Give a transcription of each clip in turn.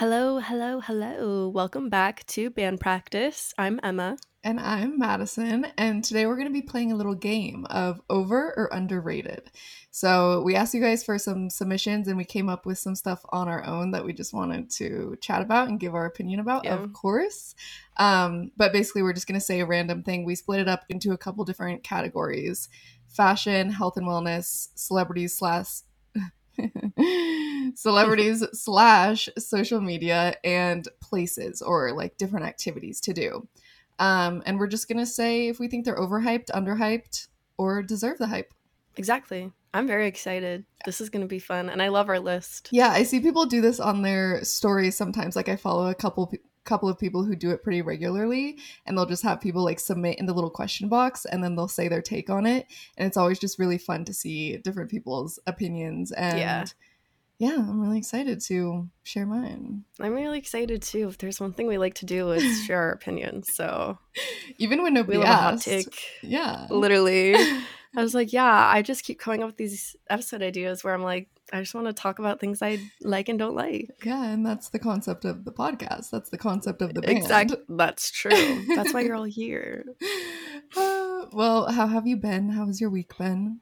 Hello, hello, hello. Welcome back to band practice. I'm Emma. And I'm Madison, and today we're going to be playing a little game of over or underrated. So, we asked you guys for some submissions, and we came up with some stuff on our own that we just wanted to chat about and give our opinion about, Yeah. of course. Um, but basically, we're just going to say a random thing. We split it up into a couple different categories fashion, health and wellness, celebrities slash. celebrities slash social media and places or like different activities to do um, and we're just gonna say if we think they're overhyped, underhyped, or deserve the hype. Exactly. I'm very excited. This is going to be fun. And I love our list. Yeah, I see people do this on their stories sometimes. Like I follow a couple couple of people who do it pretty regularly, and they'll just have people like submit in the little question box, and then they'll say their take on it, and it's always just really fun to see different people's opinions. And Yeah. Yeah, I'm really excited to share mine. I'm really excited too. If there's one thing we like to do is share our opinions. So Even when nobody hot asked. take. Yeah. Literally. I was like, yeah, I just keep coming up with these episode ideas where I'm like, I just want to talk about things I like and don't like. Yeah, and that's the concept of the podcast. That's the concept of the band. Exactly. That's true. That's why you're all here. Uh, well, how have you been? How has your week been?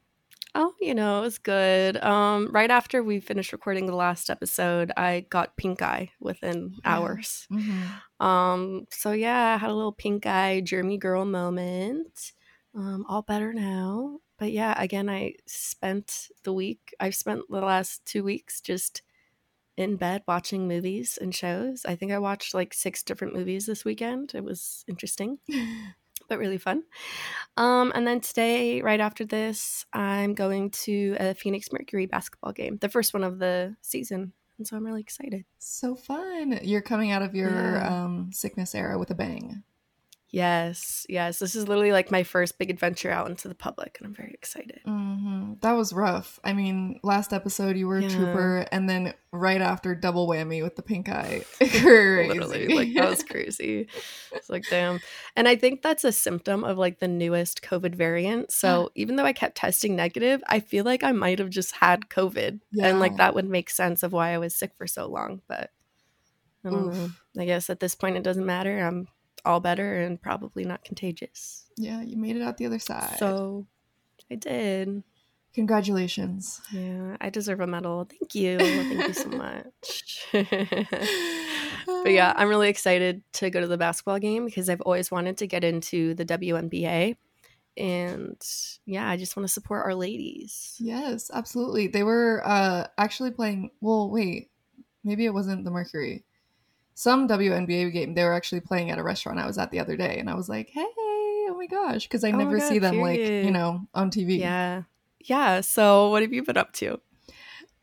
Oh, you know, it was good. Um, right after we finished recording the last episode, I got pink eye within Yeah. hours. Mm-hmm. Um, so yeah, I had a little pink eye Jeremy girl moment. Um, all better now. But yeah, again, I spent the week. I've spent the last two weeks just in bed watching movies and shows. I think I watched like six different movies this weekend. It was interesting but really fun. Um, and then today, right after this, I'm going to a Phoenix Mercury basketball game, the first one of the season. And so I'm really excited. So fun. You're coming out of your Yeah. um, sickness era with a bang. Yes, yes. This is literally like my first big adventure out into the public, and I'm very excited. hmm That was rough. I mean, last episode you were a trooper, and then right after, double whammy with the pink eye. Crazy. Literally, like that was crazy. It's like, damn. And I think that's a symptom of like the newest COVID variant. So even though I kept testing negative, I feel like I might have just had COVID. And like that would make sense of why I was sick for so long. But I don't Oof. know. I guess at this point it doesn't matter. I'm all better and probably not contagious. yeah, you made it out the other side. So I did. congratulations. Yeah, I deserve a medal. Thank you. Thank you so much. but yeah, I'm really excited to go to the basketball game because I've always wanted to get into the WNBA. And yeah, I just want to support our ladies. Yes, absolutely. They were uh actually playing well, wait. Maybe it wasn't the Mercury. Some WNBA game they were actually playing at a restaurant I was at the other day and I was like, "Hey, oh my gosh," because I Oh never see God, them like, you know, on TV. Yeah. Yeah. So what have you been up to?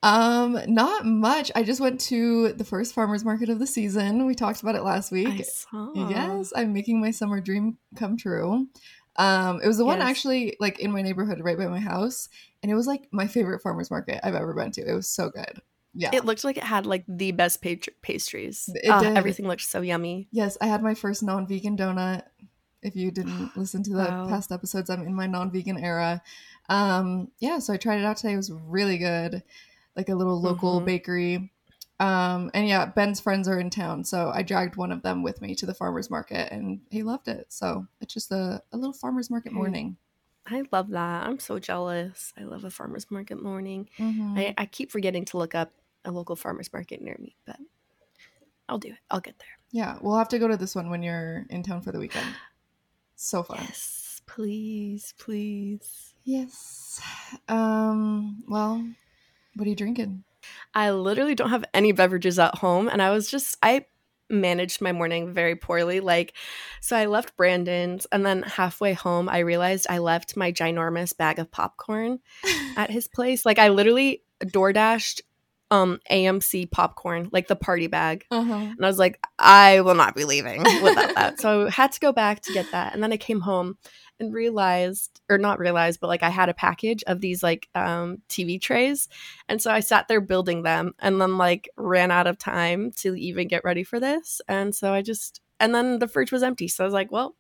Um, not much. I just went to the first farmers market of the season. We talked about it last I week. saw. Yes, I'm making my summer dream come true. Um, it was the one Yes. actually like in my neighborhood right by my house, and it was like my favorite farmers market I've ever been to. It was so good. Yeah. It looked like it had like the best pa- pastries. Everything looked so yummy. yes, I had my first non-vegan donut. If you didn't listen to the Wow. past episodes, I'm in my non-vegan era. Um, yeah, so I tried it out today. It was really good. Like a little local Mhm. bakery. Um, and yeah, Ben's friends are in town, so I dragged one of them with me to the farmers market, and he loved it. So it's just a, a little farmers market morning. I love that. I'm so jealous. I love a farmer's market morning. Mhm. I, I keep forgetting to look up a local farmer's market near me, but I'll do it. I'll get there. Yeah, we'll have to go to this one when you're in town for the weekend. So fun. Yes, please, please. Yes. Um. Well, what are you drinking? I literally don't have any beverages at home, and I was just I managed my morning very poorly. Like, so I left Brandon's, and then halfway home, I realized I left my ginormous bag of popcorn at his place. Like, I literally door dashed um AMC popcorn, like the party bag. Uh huh. And I was like, I will not be leaving without that. So I had to go back to get that. And then I came home and realized, or not realized, but like I had a package of these like um, TV trays. And so I sat there building them and then like ran out of time to even get ready for this. And so I just, and then the fridge was empty. So I was like, well,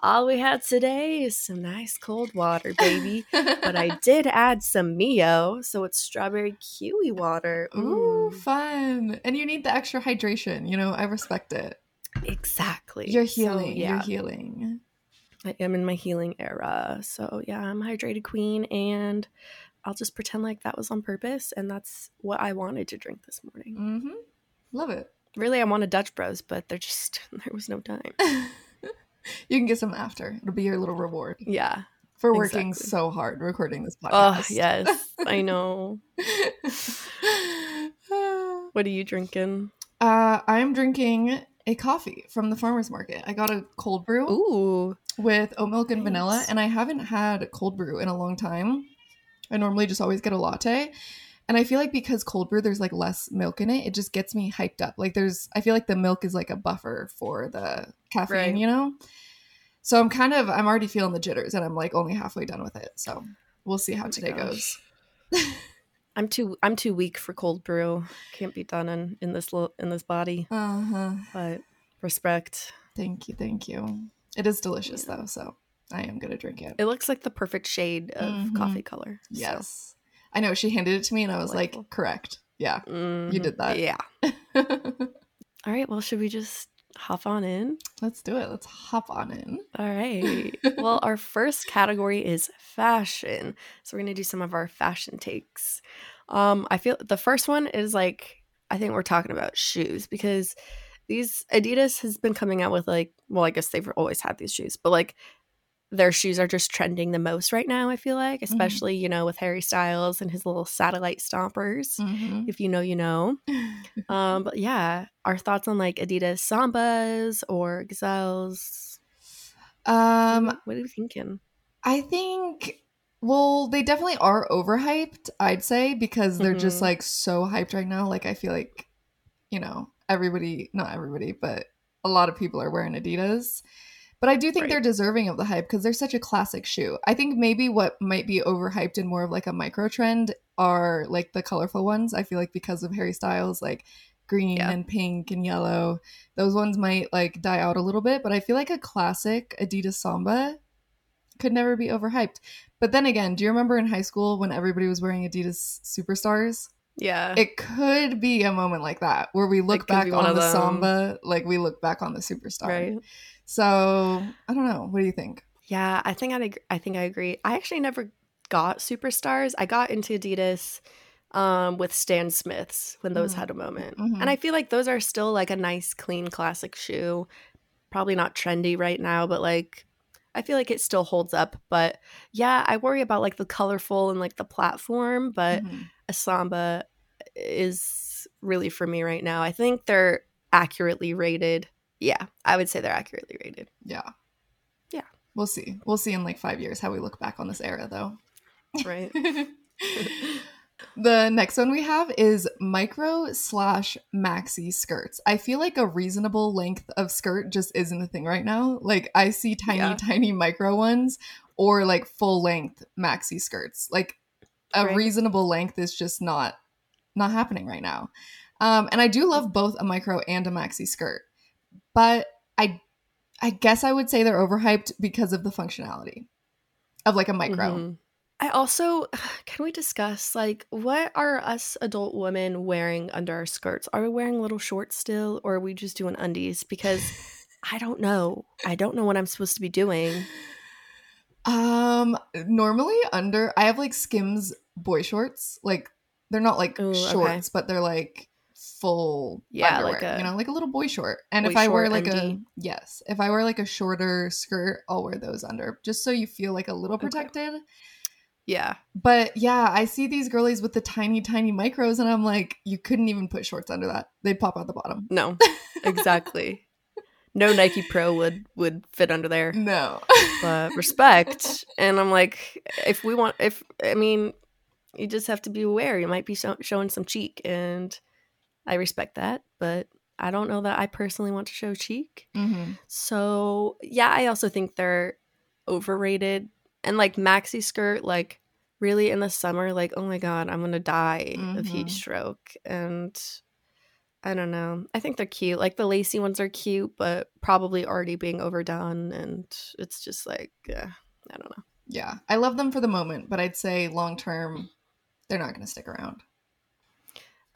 All we had today is some nice cold water, baby. but I did add some Mio, so it's strawberry kiwi water. Ooh, Ooh, fun. And you need the extra hydration. You know, I respect it. exactly. You're So, healing. yeah, You're healing. I am in my healing era. So yeah, I'm hydrated queen, and I'll just pretend like that was on purpose, and that's what I wanted to drink this morning. Mm-hmm. Love it. Really, I wanted Dutch Bros, but there just there was no time. you can get some after. It'll be your little reward Yeah. for working Exactly. so hard recording this podcast. Oh yes, I know. What are you drinking? uh, I'm drinking a coffee from the farmer's market. I got a cold brew Ooh, with oat milk and vanilla, and I haven't had cold brew in a long time. I normally just always get a latte. And I feel like because cold brew, there's like less milk in it, it just gets me hyped up. Like there's, I feel like the milk is like a buffer for the caffeine, Right. you know? So I'm kind of, I'm already feeling the jitters and I'm like only halfway done with it. So we'll see how Oh today gosh. goes. I'm too I'm too weak for cold brew. Can't be done in in this little in this body. Uh huh. But respect. Thank you. Thank you. It is delicious though. So I am going to drink it. It looks like the perfect shade of Mhm. coffee color. so. I know. She handed it to me and I was Delightful. like, correct. Yeah. Mhm. did that. Yeah. All right. Well, should we just hop on in? Let's do it. Let's hop on in. All right. well, our first category is fashion. So we're going to do some of our fashion takes. Um, I feel the first one is like I think we're talking about shoes because these Adidas has been coming out with like well, I guess they've always had these shoes, but like their shoes are just trending the most right now, I feel like, especially, you know, with Harry Styles and his little satellite stompers. Mhm. If you know, you know. Um, but yeah, our thoughts on like Adidas Sambas or Gazelles. Um, what are you thinking? I think well, they definitely are overhyped, I'd say, because they're just Mhm. like so hyped right now. Like I feel like, you know, everybody not everybody, but a lot of people are wearing Adidas. But I do think Right. they're deserving of the hype because they're such a classic shoe. I think maybe what might be overhyped and more of like a micro trend are like the colorful ones. I feel like because of Harry Styles, like green Yeah. and pink and yellow, those ones might like die out a little bit. But I feel like a classic Adidas Samba could never be overhyped. But then again, do you remember in high school when everybody was wearing Adidas Superstars? Yeah. It could be a moment like that where we look back on the them. Samba like we look back on the Superstar. right. So I don't know. What do you think? Yeah, I think I I think I agree. I actually never got superstars. I got into Adidas um with Stan Smiths when those Mhm. had a moment. Mhm. And I feel like those are still like a nice clean classic shoe. Probably not trendy right now, but like I feel like it still holds up, but yeah, I worry about like the colorful and like the platform, but Mhm. a samba is really for me right now. I think they're accurately rated. Yeah, I would say they're accurately rated. Yeah. Yeah. We'll see. We'll see in like five years how we look back on this era though. Right. the next one we have is micro slash maxi skirts. I feel like a reasonable length of skirt just isn't a thing right now. Like I see tiny, Yeah. tiny micro ones or like full length maxi skirts. Like a Right. reasonable length is just not not happening right now. Um, and I do love both a micro and a maxi skirt, but I I guess I would say they're overhyped because of the functionality of like a micro. Mhm. I also can we discuss like what are us adult women wearing under our skirts? Are we wearing little shorts still or are we just doing undies? Because I don't know. I don't know what I'm supposed to be doing. Um, normally under I have like Skims boy shorts. Like they're not like Ooh, okay. shorts, but they're like full Yeah, underwear, like a you know, like a little boy short. And boy if I wear like a yes, if I wear like a shorter skirt, I'll wear those under just so you feel like a little Okay. protected. Yeah. But yeah, I see these girlies with the tiny, tiny micros, and I'm like, you couldn't even put shorts under that. They'd pop out the bottom. No. Exactly. no Nike Pro would would fit under there. No. But respect. And I'm like if we want if I mean you just have to be aware. You might be show- showing some cheek and I respect that, but I don't know that I personally want to show cheek. hmm So yeah, I also think they're overrated. And like maxi skirt, like really in the summer, like oh my god, I'm gonna die of heat Mhm. stroke. And I don't know. I think they're cute. Like the lacy ones are cute, but probably already being overdone. And it's just like, yeah, I don't know. Yeah, I love them for the moment, but I'd say long term, they're not going to stick around.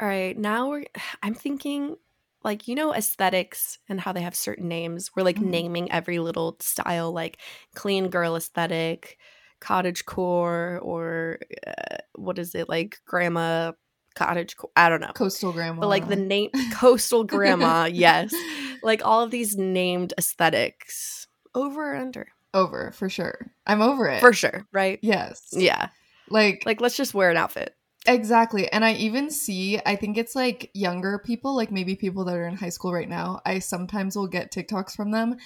All right, now we're. I'm thinking, like you know, aesthetics and how they have certain names. We're like Mhm. naming every little style, like clean girl aesthetic, cottage core, or uh, what is it like grandma cottage core? I don't know. Coastal grandma. But like the name coastal grandma, yes. Like all of these named aesthetics, over or under, over for sure. I'm over it. for sure, right? Yes. Yeah, Like like let's just wear an outfit. Exactly. And I even see, I think it's like younger people, like maybe people that are in high school right now. I sometimes will get TikToks from them.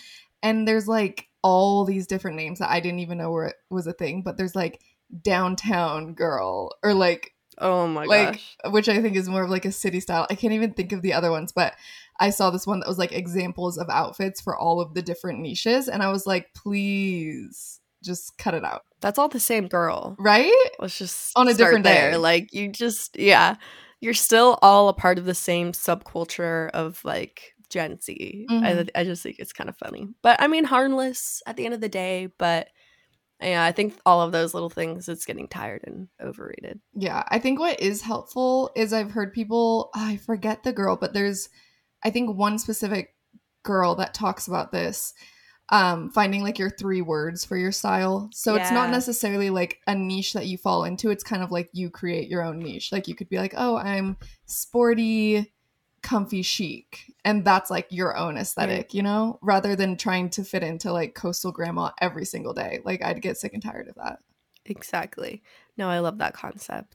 And there's like all these different names that I didn't even know were it was a thing, but there's like downtown girl or like Oh my like gosh. which I think is more of like a city style. I can't even think of the other ones, but I saw this one that was like examples of outfits for all of the different niches and I was like, please just cut it out. That's all the same girl. Right? Let's just On a start different there. day. Like you just yeah, you're still all a part of the same subculture of like Gen Z. I, Mhm. I just think it's kind of funny, but I mean harmless at the end of the day. But yeah, I think all of those little things it's getting tired and overrated. Yeah, I think what is helpful is I've heard people, I forget the girl, but there's, I think, one specific girl that talks about this, um, finding like your three words for your style. So it's not necessarily like a niche that you fall into. It's kind of like you create your own niche. Like you could be like, oh, I'm sporty, comfy chic. And that's like your own aesthetic, you know, rather than trying to fit into like coastal grandma every single day. Like I'd get sick and tired of that. Exactly. No, I love that concept.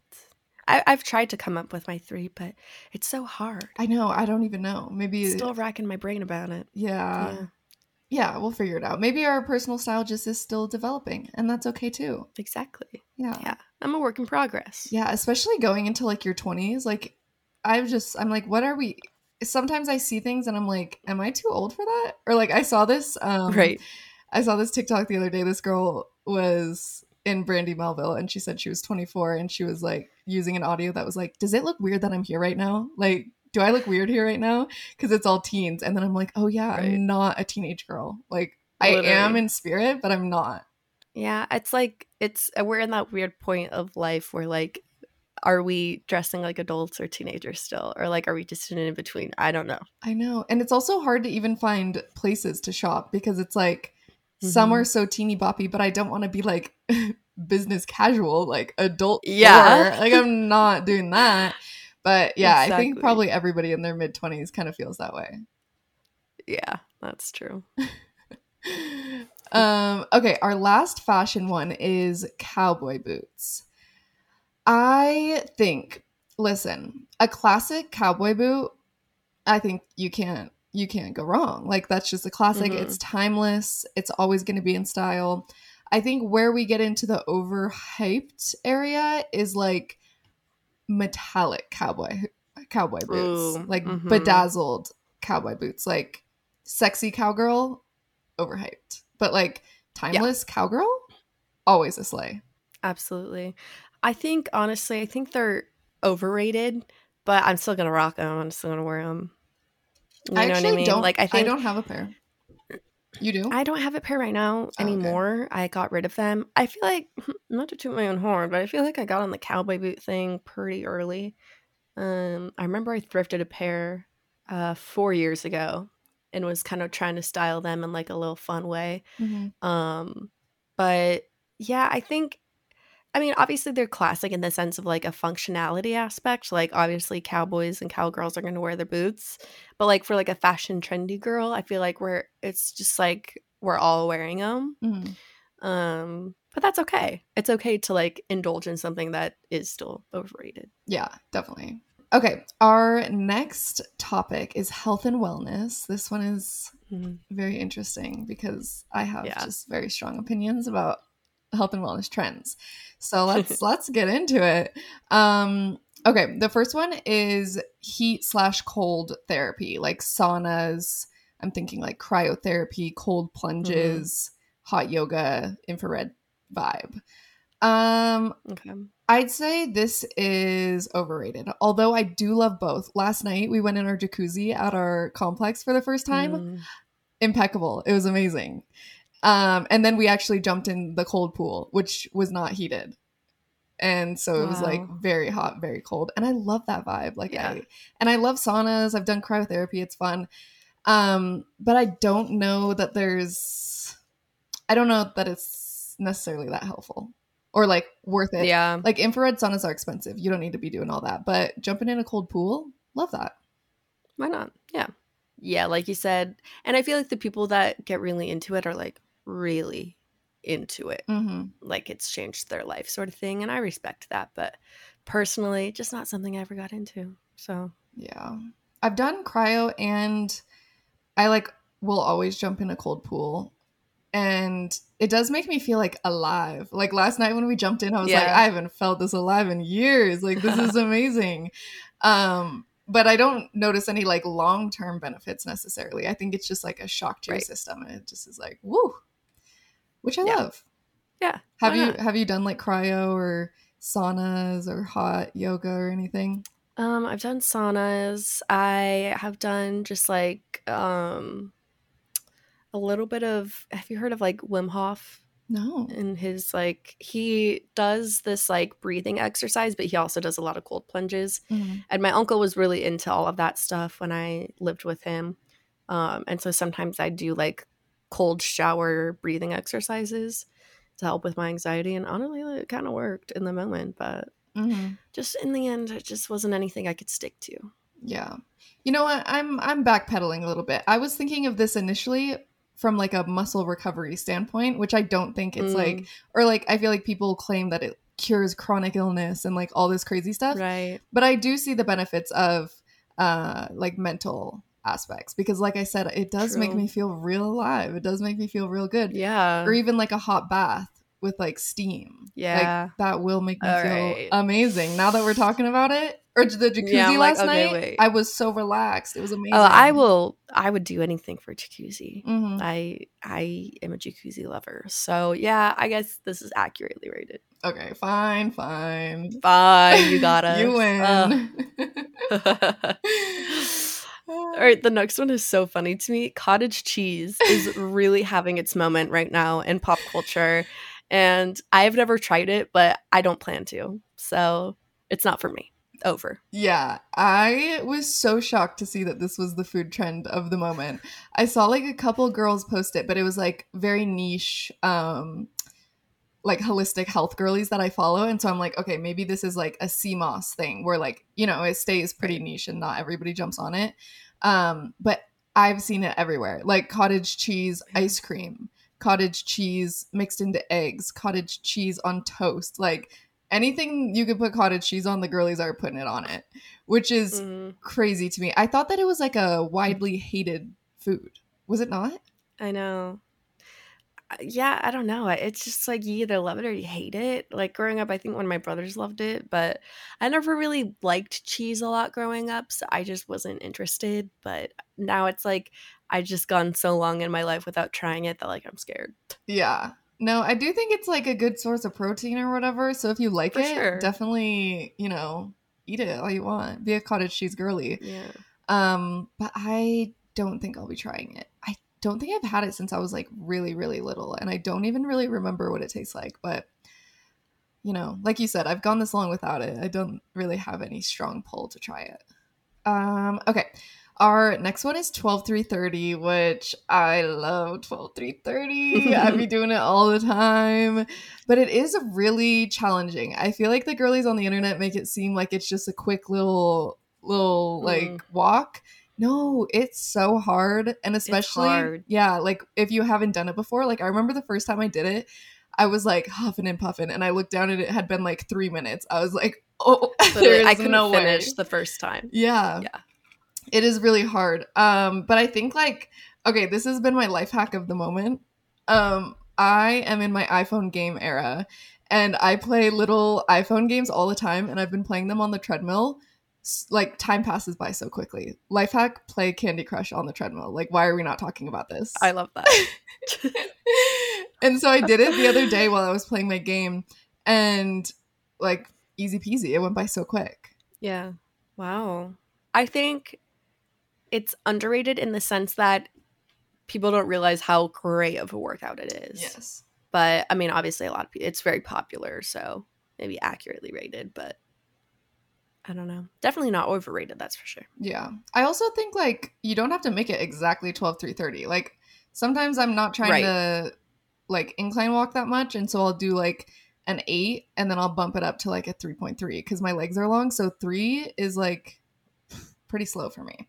I, I've tried to come up with my three, but it's so hard. I know. I don't even know. Maybe Still racking my brain about it. Yeah. yeah, Yeah, we'll figure it out. Maybe our personal style just is still developing, and that's okay too. exactly. Yeah. Yeah, I'm a work in progress. Yeah, especially going into like your 20s. Like, I'm just, I'm like, what are we? Sometimes I see things and I'm like, am I too old for that? Or like, I saw this, um, right. I saw this TikTok the other day. This girl was in Brandy Melville and she said she was 24 and she was like using an audio that was like, does it look weird that I'm here right now? Like, do I look weird here right now? Because it's all teens. And then I'm like, oh yeah, Right. I'm not a teenage girl. Like, I am in spirit, but I'm not. Yeah, it's like it's we're in that weird point of life where like are we dressing like adults or teenagers still or like are we just in between? I don't know. I know. And it's also hard to even find places to shop because it's like some Mhm. are so teeny boppy, but I don't want to be like business casual, like adult. Yeah. store. Like I'm not doing that. But yeah, I think probably everybody in their mid 20s kind of feels that way. Yeah, that's true. um okay, our last fashion one is cowboy boots. I think listen, a classic cowboy boot, I think you can't you can't go wrong. Like that's just a classic. Mhm. It's timeless. It's always going to be in style. I think where we get into the overhyped area is like metallic cowboy cowboy boots, Ooh, like mhm. bedazzled cowboy boots, like sexy cowgirl, overhyped. But like timeless cowgirl, always a sleigh. Absolutely. I think honestly, I think they're overrated, but I'm still gonna rock them. I'm still gonna wear them. You I know actually what I mean? don't. like I think I, don't have a pair. You do? I don't have a pair right now okay. anymore. I got rid of them. I feel like not to toot my own horn, but I feel like I got on the cowboy boot thing pretty early. Um, I remember I thrifted a pair uh, four years ago and was kind of trying to style them in like a little fun way. Mhm. Um, but yeah, I think. I mean, obviously they're classic in the sense of like a functionality aspect. Like obviously cowboys and cowgirls are going to wear their boots, but like for like a fashion trendy girl, I feel like we're it's just like we're all wearing them. Mhm. Um, but that's okay. It's okay to like indulge in something that is still overrated. Yeah, definitely. Okay, our next topic is health and wellness. This one is very interesting because I have Yeah. just very strong opinions about health and wellness trends. So let's let's get into it. Um okay, the first one is heat slash cold therapy, like saunas. I'm thinking like cryotherapy, cold plunges, hot yoga, infrared vibe. Um, Okay. I'd say this is overrated. Although I do love both. Last night we went in our jacuzzi at our complex for the first time. Mm, Impeccable. It was amazing. Um, and then we actually jumped in the cold pool, which was not heated. And so it was like very hot, very cold. And I love that vibe. Like Yeah. I and I love saunas. I've done cryotherapy. It's fun. Um, but I don't know that there's I don't know that it's necessarily that helpful or like worth it. yeah. Like infrared saunas are expensive. You don't need to be doing all that. But jumping in a cold pool, love that. Why not? Yeah. Yeah, like you said. And I feel like the people that get really into it are like really into it. hmm Like it's changed their life sort of thing. And I respect that. But personally, just not something I ever got into. So Yeah. I've done cryo and I like will always jump in a cold pool. And it does make me feel like alive. Like last night when we jumped in, I was like, I haven't felt this alive in years. Like this is amazing. um, but I don't notice any like long term benefits necessarily. I think it's just like a shock to your Right. system. And it just is like, woo. Which I Yeah. love. yeah. Have you have you done like cryo or saunas or hot yoga or anything? Um, I've done saunas. I have done just like um a little bit of have you heard of like Wim Hof No. and his like he does this like breathing exercise, but he also does a lot of cold plunges. Mhm. And my uncle was really into all of that stuff when I lived with him. Um, and so sometimes I do like cold shower breathing exercises to help with my anxiety. And honestly, it kind of worked in the moment, but Mhm. just in the end, it just wasn't anything I could stick to. Yeah. You know what? I'm I'm backpedaling a little bit. I was thinking of this initially from like a muscle recovery standpoint, which I don't think it's Mm, like or like I feel like people claim that it cures chronic illness and like all this crazy stuff. right. But I do see the benefits of uh like mental aspects because like I said, it does make me feel real alive. It does make me feel real good. Yeah. Or even like a hot bath with like steam. Yeah. Like that will make me All feel right. amazing. Now that we're talking about it. Or the jacuzzi Yeah, I'm like, last okay, night. wait. I was so relaxed. It was amazing. Oh, I will. I would do anything for jacuzzi. hmm I I am a jacuzzi lover. So yeah, I guess this is accurately rated. Okay, fine, fine. Fine, you got us. You win. Ugh. All right, the next one is so funny to me. Cottage cheese is really having its moment right now in pop culture. And I've never tried it, but I don't plan to. So it's not for me. Over. Yeah, I was so shocked to see that this was the food trend of the moment. I saw like a couple girls post it, but it was like very niche, um, like holistic health girlies that I follow. And so I'm like, okay, maybe this is like a CMOS thing where like, you know, it stays pretty niche and not everybody jumps on it. Um, but I've seen it everywhere like cottage cheese ice cream, cottage cheese mixed into eggs, cottage cheese on toast. Like anything you could put cottage cheese on, the girlies are putting it on it, which is Mhm. crazy to me. I thought that it was like a widely hated food. Was it not? I know. Yeah, I don't know. It's just like you either love it or you hate it. Like growing up, I think one of my brothers loved it, but I never really liked cheese a lot growing up, so I just wasn't interested. But now it's like I've just gone so long in my life without trying it that like I'm scared. Yeah. No, I do think it's like a good source of protein or whatever. So if you like For it, sure. definitely, you know, eat it all you want. Be a cottage cheese girly. Yeah. Um, but I don't think I'll be trying it. I don't think I've had it since I was like really, really little, and I don't even really remember what it tastes like. But you know, like you said, I've gone this long without it. I don't really have any strong pull to try it. Um, okay. Our next one is 12330, which I love 12330. I'd be doing it all the time. But it is really challenging. I feel like the girlies on the internet make it seem like it's just a quick little little like Mm. walk. No, it's so hard. And especially hard. yeah, like if you haven't done it before, like I remember the first time I did it, I was like huffing and puffing and I looked down and it had been like 3 minutes. I was like, "Oh, there's I couldn't no finish way." the first time. Yeah. Yeah. It is really hard. Um, but I think like okay, this has been my life hack of the moment. Um, I am in my iPhone game era and I play little iPhone games all the time and I've been playing them on the treadmill. Like time passes by so quickly. Life hack, play Candy Crush on the treadmill. Like why are we not talking about this? I love that. and so I did it the other day while I was playing my game. and like easy peasy. It went by so quick. Yeah. Wow. I think it's underrated in the sense that people don't realize how great of a workout it is. Yes. But I mean, obviously, a lot of people, it's very popular, so maybe accurately rated, but I don't know. Definitely not overrated, that's for sure. Yeah. I also think like you don't have to make it exactly 12 330. Like sometimes I'm not trying Right. to like incline walk that much and so I'll do like an 8 and then I'll bump it up to like a 3.3 cuz my legs are long, so 3 is like pretty slow for me.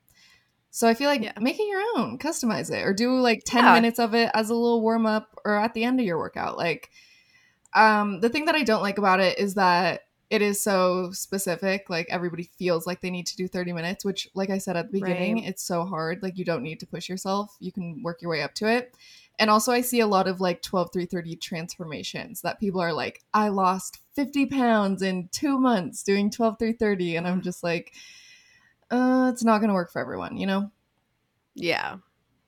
So I feel like Yeah. make it your own, customize it or do like 10 Yeah. minutes of it as a little warm up or at the end of your workout. Like um the thing that I don't like about it is that it is so specific. Like everybody feels like they need to do 30 minutes, which, like I said at the beginning, Right. it's so hard. Like you don't need to push yourself. You can work your way up to it. And also, I see a lot of like 12 330 transformations that people are like, I lost 50 pounds in two months doing 12 330. And I'm just like, uh, it's not going to work for everyone, you know? Yeah.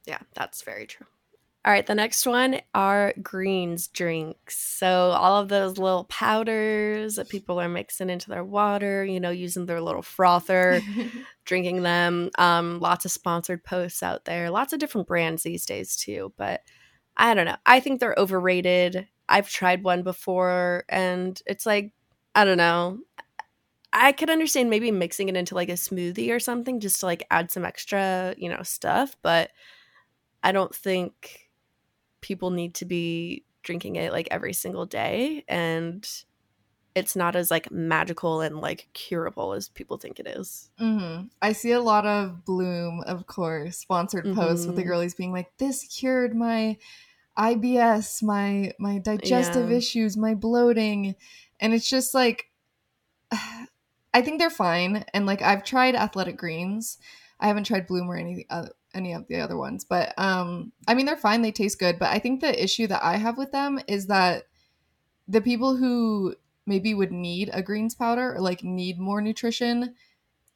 Yeah, that's very true. All right, the next one are greens drinks. So, all of those little powders that people are mixing into their water, you know, using their little frother, drinking them. Um, lots of sponsored posts out there, lots of different brands these days, too. But I don't know. I think they're overrated. I've tried one before, and it's like, I don't know. I could understand maybe mixing it into like a smoothie or something just to like add some extra, you know, stuff, but I don't think people need to be drinking it like every single day and it's not as like magical and like curable as people think it is. hmm I see a lot of Bloom, of course, sponsored posts with the Mhm. girlies being like, "This cured my IBS, my my digestive Yeah. issues, my bloating," and it's just like, I think they're fine. And like I've tried Athletic Greens, I haven't tried Bloom or any uh, any of the other ones, but um, I mean they're fine. They taste good, but I think the issue that I have with them is that the people who maybe would need a greens powder or like need more nutrition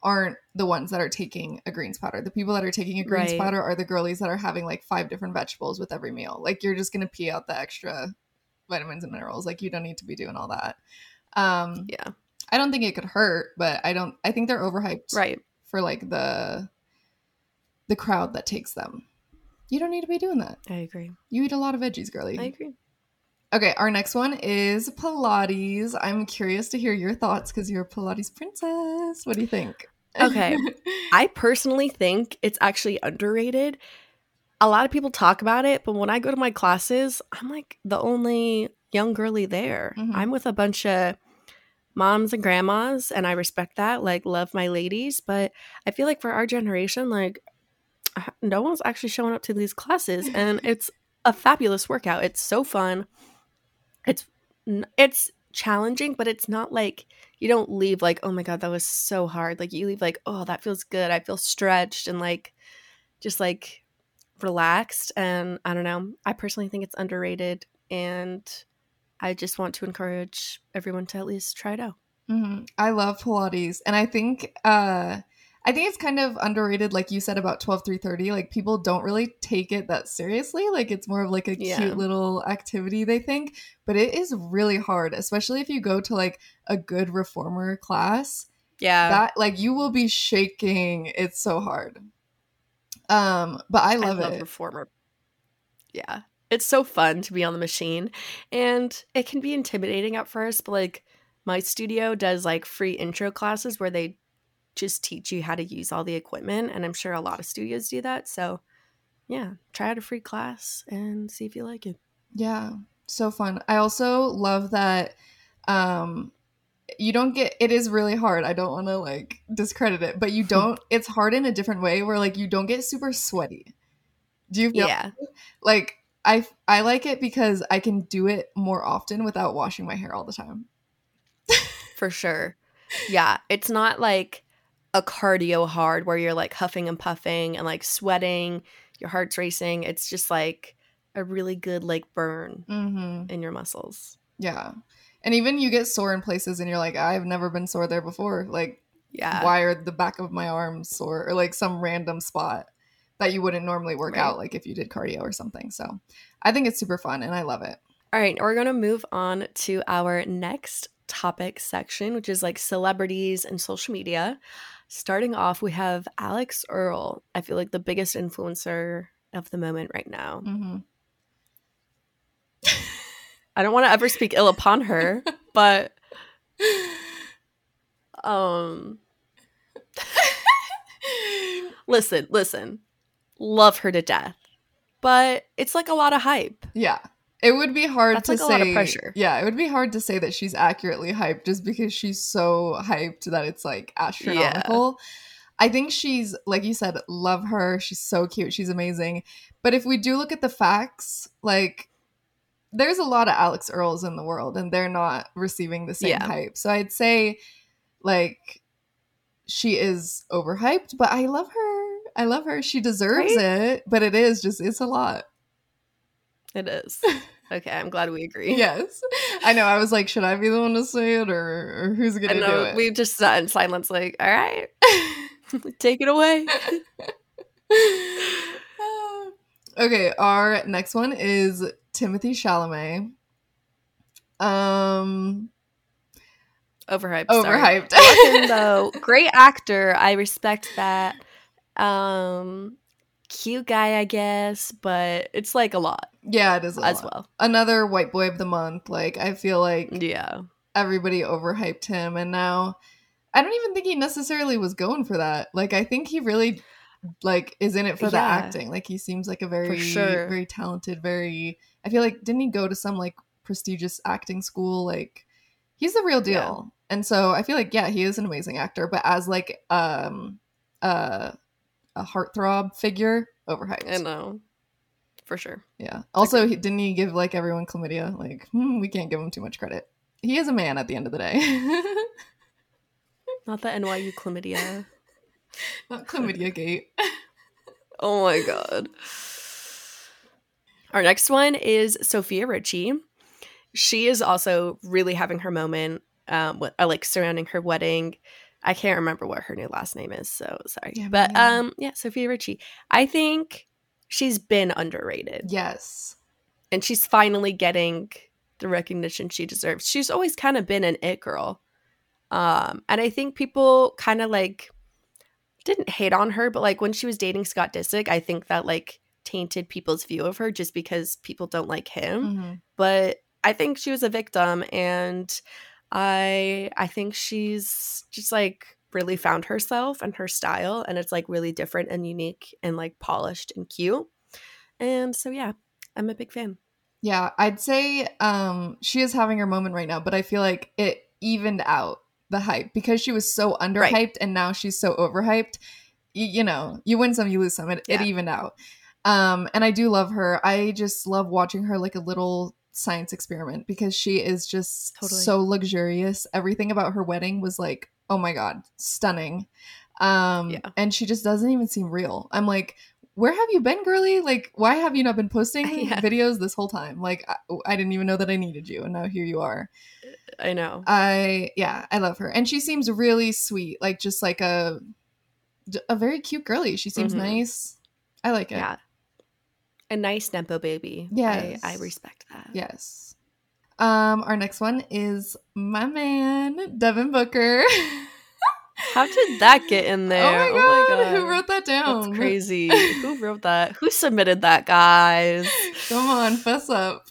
aren't the ones that are taking a greens powder. The people that are taking a greens Right. powder are the girlies that are having like five different vegetables with every meal. Like you're just gonna pee out the extra vitamins and minerals. Like you don't need to be doing all that. Um Yeah. I don't think it could hurt, but I don't I think they're overhyped Right. for like the the crowd that takes them. You don't need to be doing that. I agree. You eat a lot of veggies, girly. I agree. Okay, our next one is Pilates. I'm curious to hear your thoughts because you're a Pilates princess. What do you think? Okay. I personally think it's actually underrated. A lot of people talk about it, but when I go to my classes, I'm like the only young girly there. Mhm. I'm with a bunch of moms and grandmas, and I respect that. Like, love my ladies, but I feel like for our generation, like, no one's actually showing up to these classes, and it's a fabulous workout. It's so fun. It's it's challenging, but it's not like you don't leave like, oh my god, that was so hard. Like you leave like, oh, that feels good. I feel stretched and like just like relaxed. And I don't know. I personally think it's underrated, and I just want to encourage everyone to at least try it out. hmm I love Pilates, and I think uh, I think it's kind of underrated, like you said about twelve three thirty. Like people don't really take it that seriously. Like it's more of like a Yeah. cute little activity they think, but it is really hard, especially if you go to like a good reformer class. Yeah, that like you will be shaking. It's so hard. Um, but I love, it. reformer. Yeah, it's so fun to be on the machine, and it can be intimidating at first. But like my studio does like free intro classes where they just teach you how to use all the equipment, and I'm sure a lot of studios do that. So yeah, try out a free class and see if you like it. Yeah, so fun. I also love that um you don't get it is really hard. I don't want to like discredit it, but you don't it's hard in a different way where like you don't get super sweaty. Do you feel Yeah, like I I like it because I can do it more often without washing my hair all the time. for sure. Yeah, it's not like a cardio hard where you're like huffing and puffing and like sweating, your heart's racing. It's just like a really good like burn Mhm. in your muscles. Yeah. And even you get sore in places and you're like I've never been sore there before. Like Yeah. why are the back of my arms sore or like some random spot that you wouldn't normally work Right. out like if you did cardio or something so i think it's super fun and i love it All right, we're going to move on to our next topic section, which is like celebrities and social media. Starting off, we have Alix Earle. I feel like the biggest influencer of the moment right now. Mm-hmm. I don't want to ever speak ill upon her, but um listen, listen. Love her to death. But it's like a lot of hype. Yeah. It would be hard That's to like a say. lot of pressure. Yeah, it would be hard to say that she's accurately hyped just because she's so hyped that it's like astronomical. I think she's, like you said, love her. She's so cute. She's amazing. But if we do look at the facts, like there's a lot of Alix Earles in the world and they're not receiving the same Yeah. hype. So I'd say like she is overhyped, but I love her. I love her. She deserves it, but it is just it's a lot. It is. Okay, I'm glad we agree. Yes. I know. I was like, should I be the one to say it or, or who's going to do know it? we just sat in silence, like, all right, take it away. okay, our next one is Timothée Chalamet. Um, Overhyped. sorry. overhyped. Love him, though. Great actor. I respect that. Um, cute guy, I guess, but it's like a lot yeah, it is a as lot. well. Another white boy of the month. Like, I feel like Yeah. everybody overhyped him, and now I don't even think he necessarily was going for that. Like, I think he really like is in it for the acting. Like, he seems like a very, sure. very talented. Very. I feel like didn't he go to some like prestigious acting school? Like, he's the real deal. And so I feel like yeah, he is an amazing actor, but as like um uh a heartthrob figure, overhyped. I know. For sure. Yeah. Also, he, didn't he give like everyone chlamydia? Like, hmm, we can't give him too much credit. He is a man at the end of the day. Not the NYU chlamydia. Not chlamydia gate. Oh my god. Our next one is Sofia Richie. She is also really having her moment, um, with, uh, like surrounding her wedding. I can't remember what her new last name is, so sorry. Yeah, but neither. um, yeah, Sofia Richie. I think she's been underrated, Yes. and she's finally getting the recognition she deserves. She's always kind of been an it girl, um, and I think people kind of like didn't hate on her, but like when she was dating Scott Disick, I think that like tainted people's view of her just because people don't like him. Mhm. But I think she was a victim, and I I think she's just like really found herself and her style, and it's like really different and unique and like polished and cute. And so yeah, I'm a big fan. Yeah, I'd say um she is having her moment right now, but I feel like it evened out the hype because she was so underhyped and now she's so overhyped. Y- you know, you win some, you lose some. It, it evened out. Um, and I do love her. I just love watching her like a little science experiment because she is just Totally. so luxurious. Everything about her wedding was like, oh my god, stunning. Um, Yeah. and she just doesn't even seem real. I'm like, where have you been, girly? Like, why have you not been posting Yeah. videos this whole time? Like, I, I didn't even know that I needed you, and now here you are. I know. I yeah, I love her, and she seems really sweet, like just like a a very cute girly. She seems Mhm. nice. I like it. Yeah. A nice Nepo baby. Yes. I, I respect that. Yes. Um, our next one is my man Devin Booker. How did that get in there? Oh my, god, who wrote that down? That's crazy. Who wrote that? Who submitted that, guys? Come on, fess up.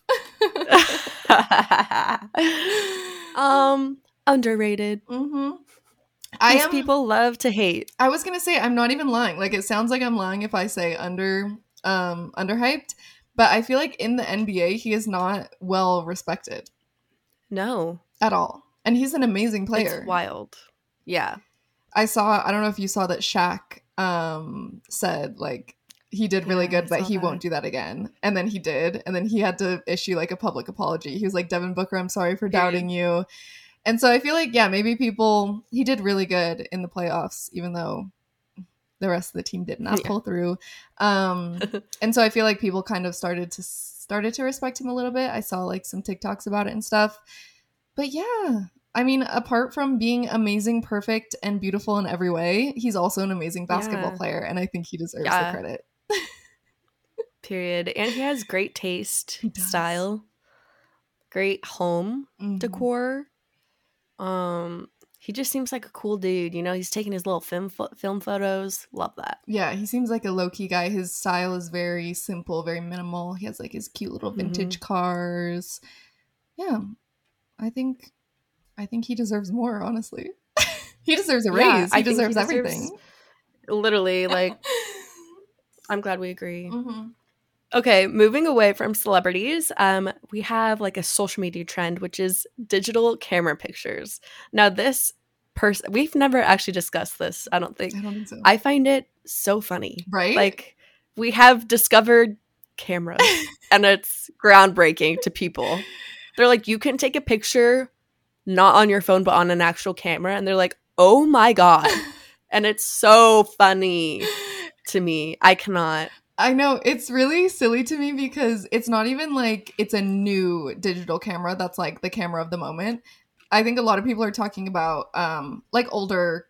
um, underrated. hmm I These am. people love to hate. I was gonna say I'm not even lying. Like it sounds like I'm lying if I say under um underhyped, but I feel like in the NBA he is not well respected No, at all, and he's an amazing player. it's wild. Yeah, I saw. I don't know if you saw that Shaq um said like he did really Yeah, good, but he that. won't do that again. And then he did, and then he had to issue like a public apology. He was like, "Devin Booker, I'm sorry for doubting you." And so I feel like yeah, maybe people he did really good in the playoffs, even though the rest of the team did not Yeah. pull through. Um, and so I feel like people kind of started to started to respect him a little bit. I saw like some TikToks about it and stuff. But yeah, I mean, apart from being amazing, perfect, and beautiful in every way, he's also an amazing basketball Yeah. player, and I think he deserves Yeah. the credit. period. And he has great taste, style. great home Mhm. decor. Um, he just seems like a cool dude. You know, he's taking his little film pho- film photos. Love that. Yeah, he seems like a low key guy. His style is very simple, very minimal. He has like his cute little vintage cars. Yeah, I think, I think he deserves more. Honestly, he deserves a raise. I he think he deserves deserves- everything. Literally, like, I'm glad we agree. Mhm. Okay, moving away from celebrities, um, we have like a social media trend, which is digital camera pictures. Now, this person, we've never actually discussed this. I don't think. I don't think so. I find it so funny. right? Like, we have discovered cameras, and it's groundbreaking to people. They're like, you can take a picture not on your phone, but on an actual camera, and they're like, oh my god, and it's so funny to me. I cannot. I know it's really silly to me because it's not even like it's a new digital camera that's like the camera of the moment. I think a lot of people are talking about um like older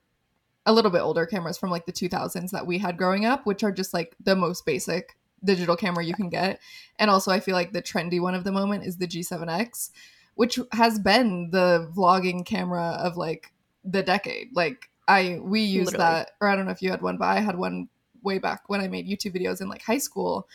a little bit older cameras from like the 2000s that we had growing up which are just like the most basic digital camera you can get. And also I feel like the trendy one of the moment is the G7X which has been the vlogging camera of like the decade. Like I we used Literally. that or I don't know if you had one but I had one way back when I made YouTube videos in like high school.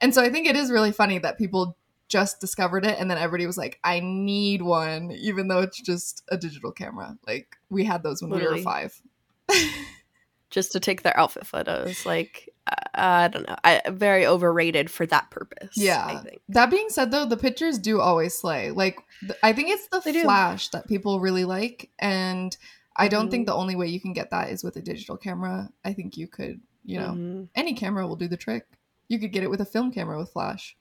And so I think it is really funny that people just discovered it and then everybody was like, I need one, even though it's just a digital camera. Like we had those when Literally. we were five. just to take their outfit photos. Like uh, I don't know, I very overrated for that purpose. Yeah. I think. That being said, though, the pictures do always slay. Like, th- I think it's the They do. flash that people really like. And I don't think Mhm. the only way you can get that is with a digital camera. I think you could, you know, Mhm. any camera will do the trick. You could get it with a film camera with flash.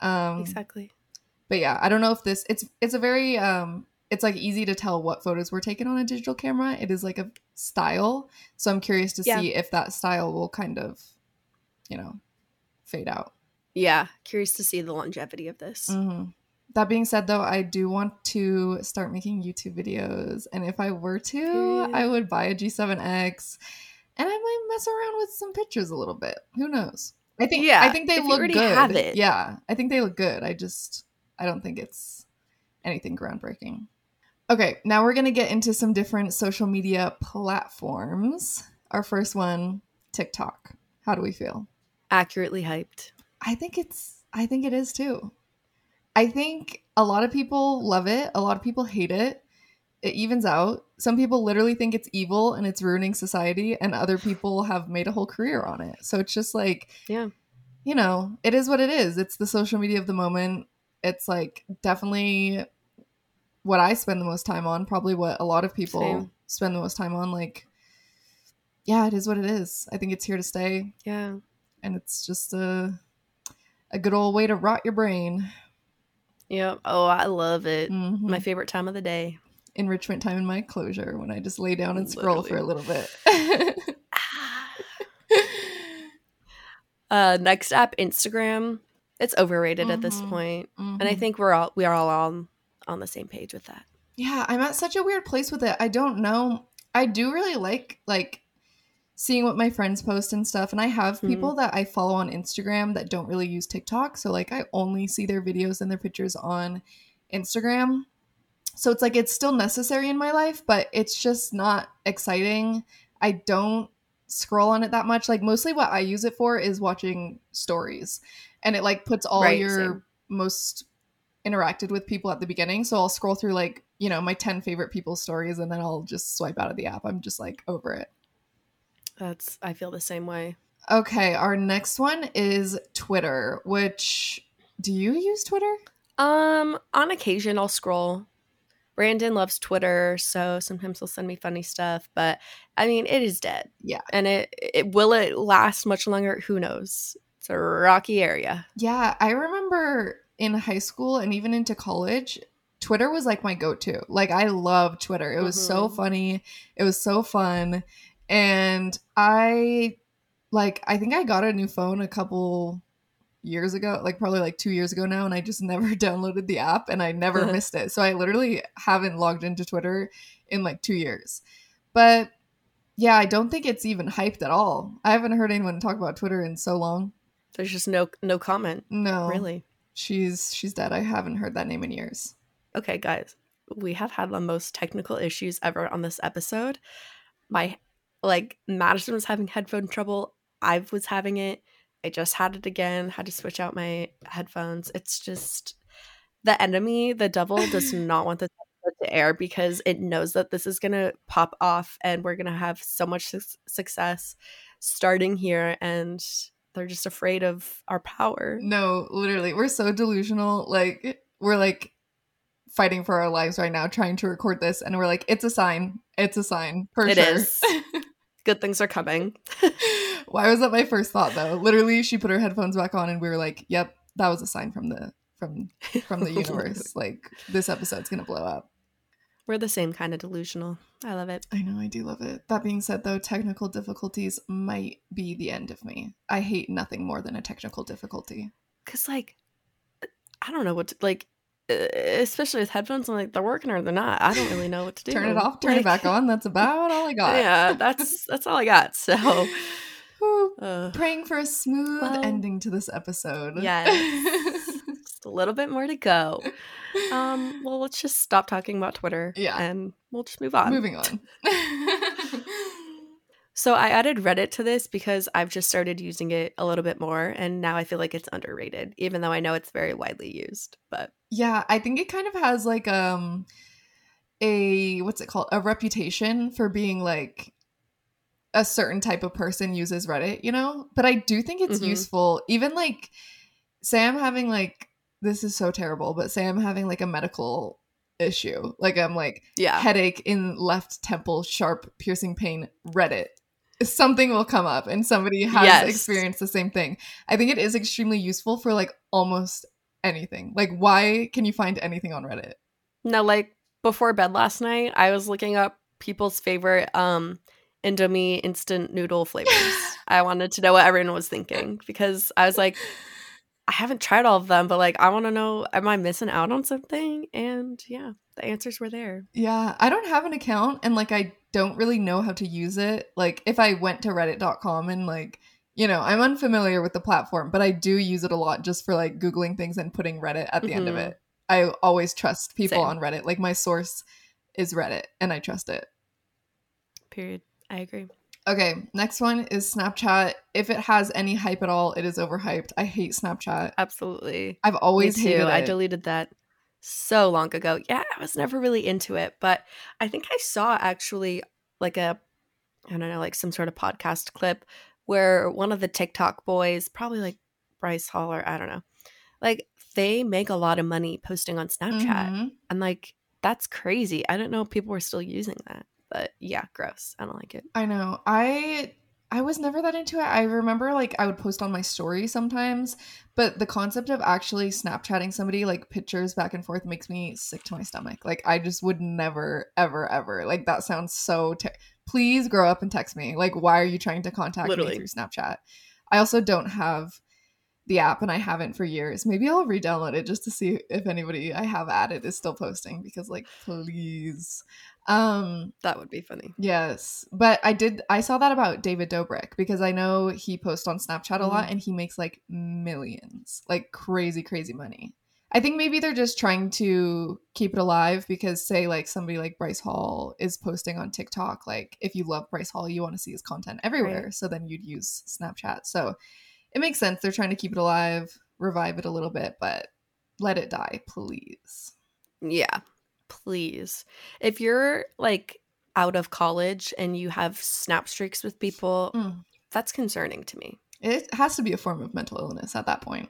Um, exactly. but yeah i don't know if this it's it's a very um it's like easy to tell what photos were taken on a digital camera. It is like a style. So i'm curious to Yeah. see if that style will kind of you know fade out. Yeah, curious to see the longevity of this. hmm that being said though i do want to start making youtube videos. And if i were to i would buy a g7x and i might mess around with some pictures a little bit. Who knows i think Yeah, i think they if look already good have it. yeah i think they look good i just i don't think it's anything groundbreaking okay now we're going to get into some different social media platforms our first one tiktok how do we feel Accurately hyped. I think it's I think it is too. I think a lot of people love it, a lot of people hate it. It evens out. Some people literally think it's evil and it's ruining society and other people have made a whole career on it. So it's just like Yeah. you know, it is what it is. It's the social media of the moment. It's like definitely what I spend the most time on, probably what a lot of people Same. spend the most time on like yeah, it is what it is. I think it's here to stay Yeah. and it's just a a good old way to rot your brain. Yep. Oh, I love it. Mhm. My favorite time of the day. Enrichment time in my closure when I just lay down and scroll for a little bit. Uh, next app, Instagram. It's overrated at this Mhm. point, and I Mhm. think we're all we are all on on the same page with that. yeah, I'm at such a weird place with it. I don't know. I do really like like seeing what my friends post and stuff, and I have Mhm. people that I follow on Instagram that don't really use TikTok, so like I only see their videos and their pictures on Instagram. So it's like it's still necessary in my life, but it's just not exciting. I don't scroll on it that much. Like mostly what I use it for is watching stories. And it like puts all Right, your same. most interacted with people at the beginning. So I'll scroll through like, you know, my 10 favorite people stories and then I'll just swipe out of the app. I'm just like over it. That's I feel the same way. Okay, our next one is Twitter, which do you use Twitter? Um, on occasion I'll scroll. Brandon loves Twitter, so sometimes he'll send me funny stuff. But I mean, it is dead. Yeah. and it it will it last much longer? Who knows? It's a rocky area. Yeah, I remember in high school and even into college, Twitter was like my go to. Like, I loved Twitter. It was so Mhm. funny, it was so fun. And I, like, I think I got a new phone a couple years ago, like probably like two years ago now, and I just never downloaded the app and I never uh-huh. missed it. So I literally haven't logged into Twitter in like two years. But yeah, I don't think it's even hyped at all. I haven't heard anyone talk about Twitter in so long. There's just no no comment. No. Really, she's she's dead. I haven't heard that name in years. Okay, guys, we have had the most technical issues ever on this episode. My like Madison was having headphone trouble. I was having it. I just had it again. Had to switch out my headphones. It's just the enemy, the devil, does not want this to air because it knows that this is gonna pop off, and we're gonna have so much su- success starting here, and they're just afraid of our power. No, literally, we're so delusional. Like we're like fighting for our lives right now, trying to record this, and we're like, it's a sign. It's a sign for It sure. is. Good things are coming. Why was that my first thought though? Literally, she put her headphones back on, and we were like, "Yep, that was a sign from the from from the universe. like this episode's gonna blow up." We're the same kind of delusional. I love it. I know, I do love it. That being said, though, technical difficulties might be the end of me. I hate nothing more than a technical difficulty. Cause like, I don't know what to like. Especially with headphones, I'm like they're working or they're not. I don't really know what to do. Turn it off, turn it back on. That's about all I got. Yeah, that's that's all I got. So, Uh, Praying for a smooth Well, ending to this episode. yes, just a little bit more to go. Um, well, let's just stop talking about Twitter. Yeah. and we'll just move on. Moving on. So I added Reddit to this because I've just started using it a little bit more, and now I feel like it's underrated, even though I know it's very widely used. But Yeah, I think it kind of has like um a what's it called? A reputation for being like a certain type of person uses Reddit, you know? But I do think it's Mhm. useful. Even like say I'm having like this is so terrible, but say I'm having like a medical issue. Like I'm like yeah, headache in left temple, sharp piercing pain, Reddit. Something will come up and somebody has Yes. experienced the same thing. I think it is extremely useful for like almost anything. Like why can you find anything on Reddit? no, like before bed last night, I was looking up people's favorite um Indomie instant noodle flavors. I wanted to know what everyone was thinking because I was like, I haven't tried all of them, but like I want to know, am I missing out on something? And yeah, the answers were there. Yeah, I don't have an account and like I don't really know how to use it. Like if I went to reddit.com and like you know, I'm unfamiliar with the platform, but I do use it a lot just for like googling things and putting Reddit at the end of Mhm. it. I always trust people Same. on Reddit. Like my source is Reddit and I trust it. Period. I agree. Okay, next one is Snapchat. If it has any hype at all, it is overhyped. I hate Snapchat. Absolutely. I've always Me too. hated it. I deleted that so long ago. Yeah, I was never really into it, but I think I saw actually like a I don't know, like some sort of podcast clip where one of the TikTok boys, probably like Bryce Hall or I don't know, like they make a lot of money posting on Snapchat. Mhm. And like that's crazy. I don't know if people were still using that. But yeah, gross. I don't like it. I know. I I was never that into it. I remember like I would post on my story sometimes, but the concept of actually Snapchatting somebody like pictures back and forth makes me sick to my stomach. Like I just would never ever ever. Like that sounds so ter- Please grow up and text me. Like why are you trying to contact Literally. me through Snapchat? I also don't have the app and I haven't for years. Maybe I'll re-download it just to see if anybody I have added is still posting because like please. Um That would be funny. Yes, but I did. I saw that about David Dobrik because I know he posts on Snapchat a lot Mm-hmm. and he makes like millions, like crazy, crazy money. I think maybe they're just trying to keep it alive because, say, like somebody like Bryce Hall is posting on TikTok. Like, if you love Bryce Hall, you want to see his content everywhere. Right. So then you'd use Snapchat. So it makes sense. They're trying to keep it alive, revive it a little bit, but let it die, please. Yeah, please. If you're like out of college and you have snap streaks with people, Mm. that's concerning to me. It has to be a form of mental illness at that point.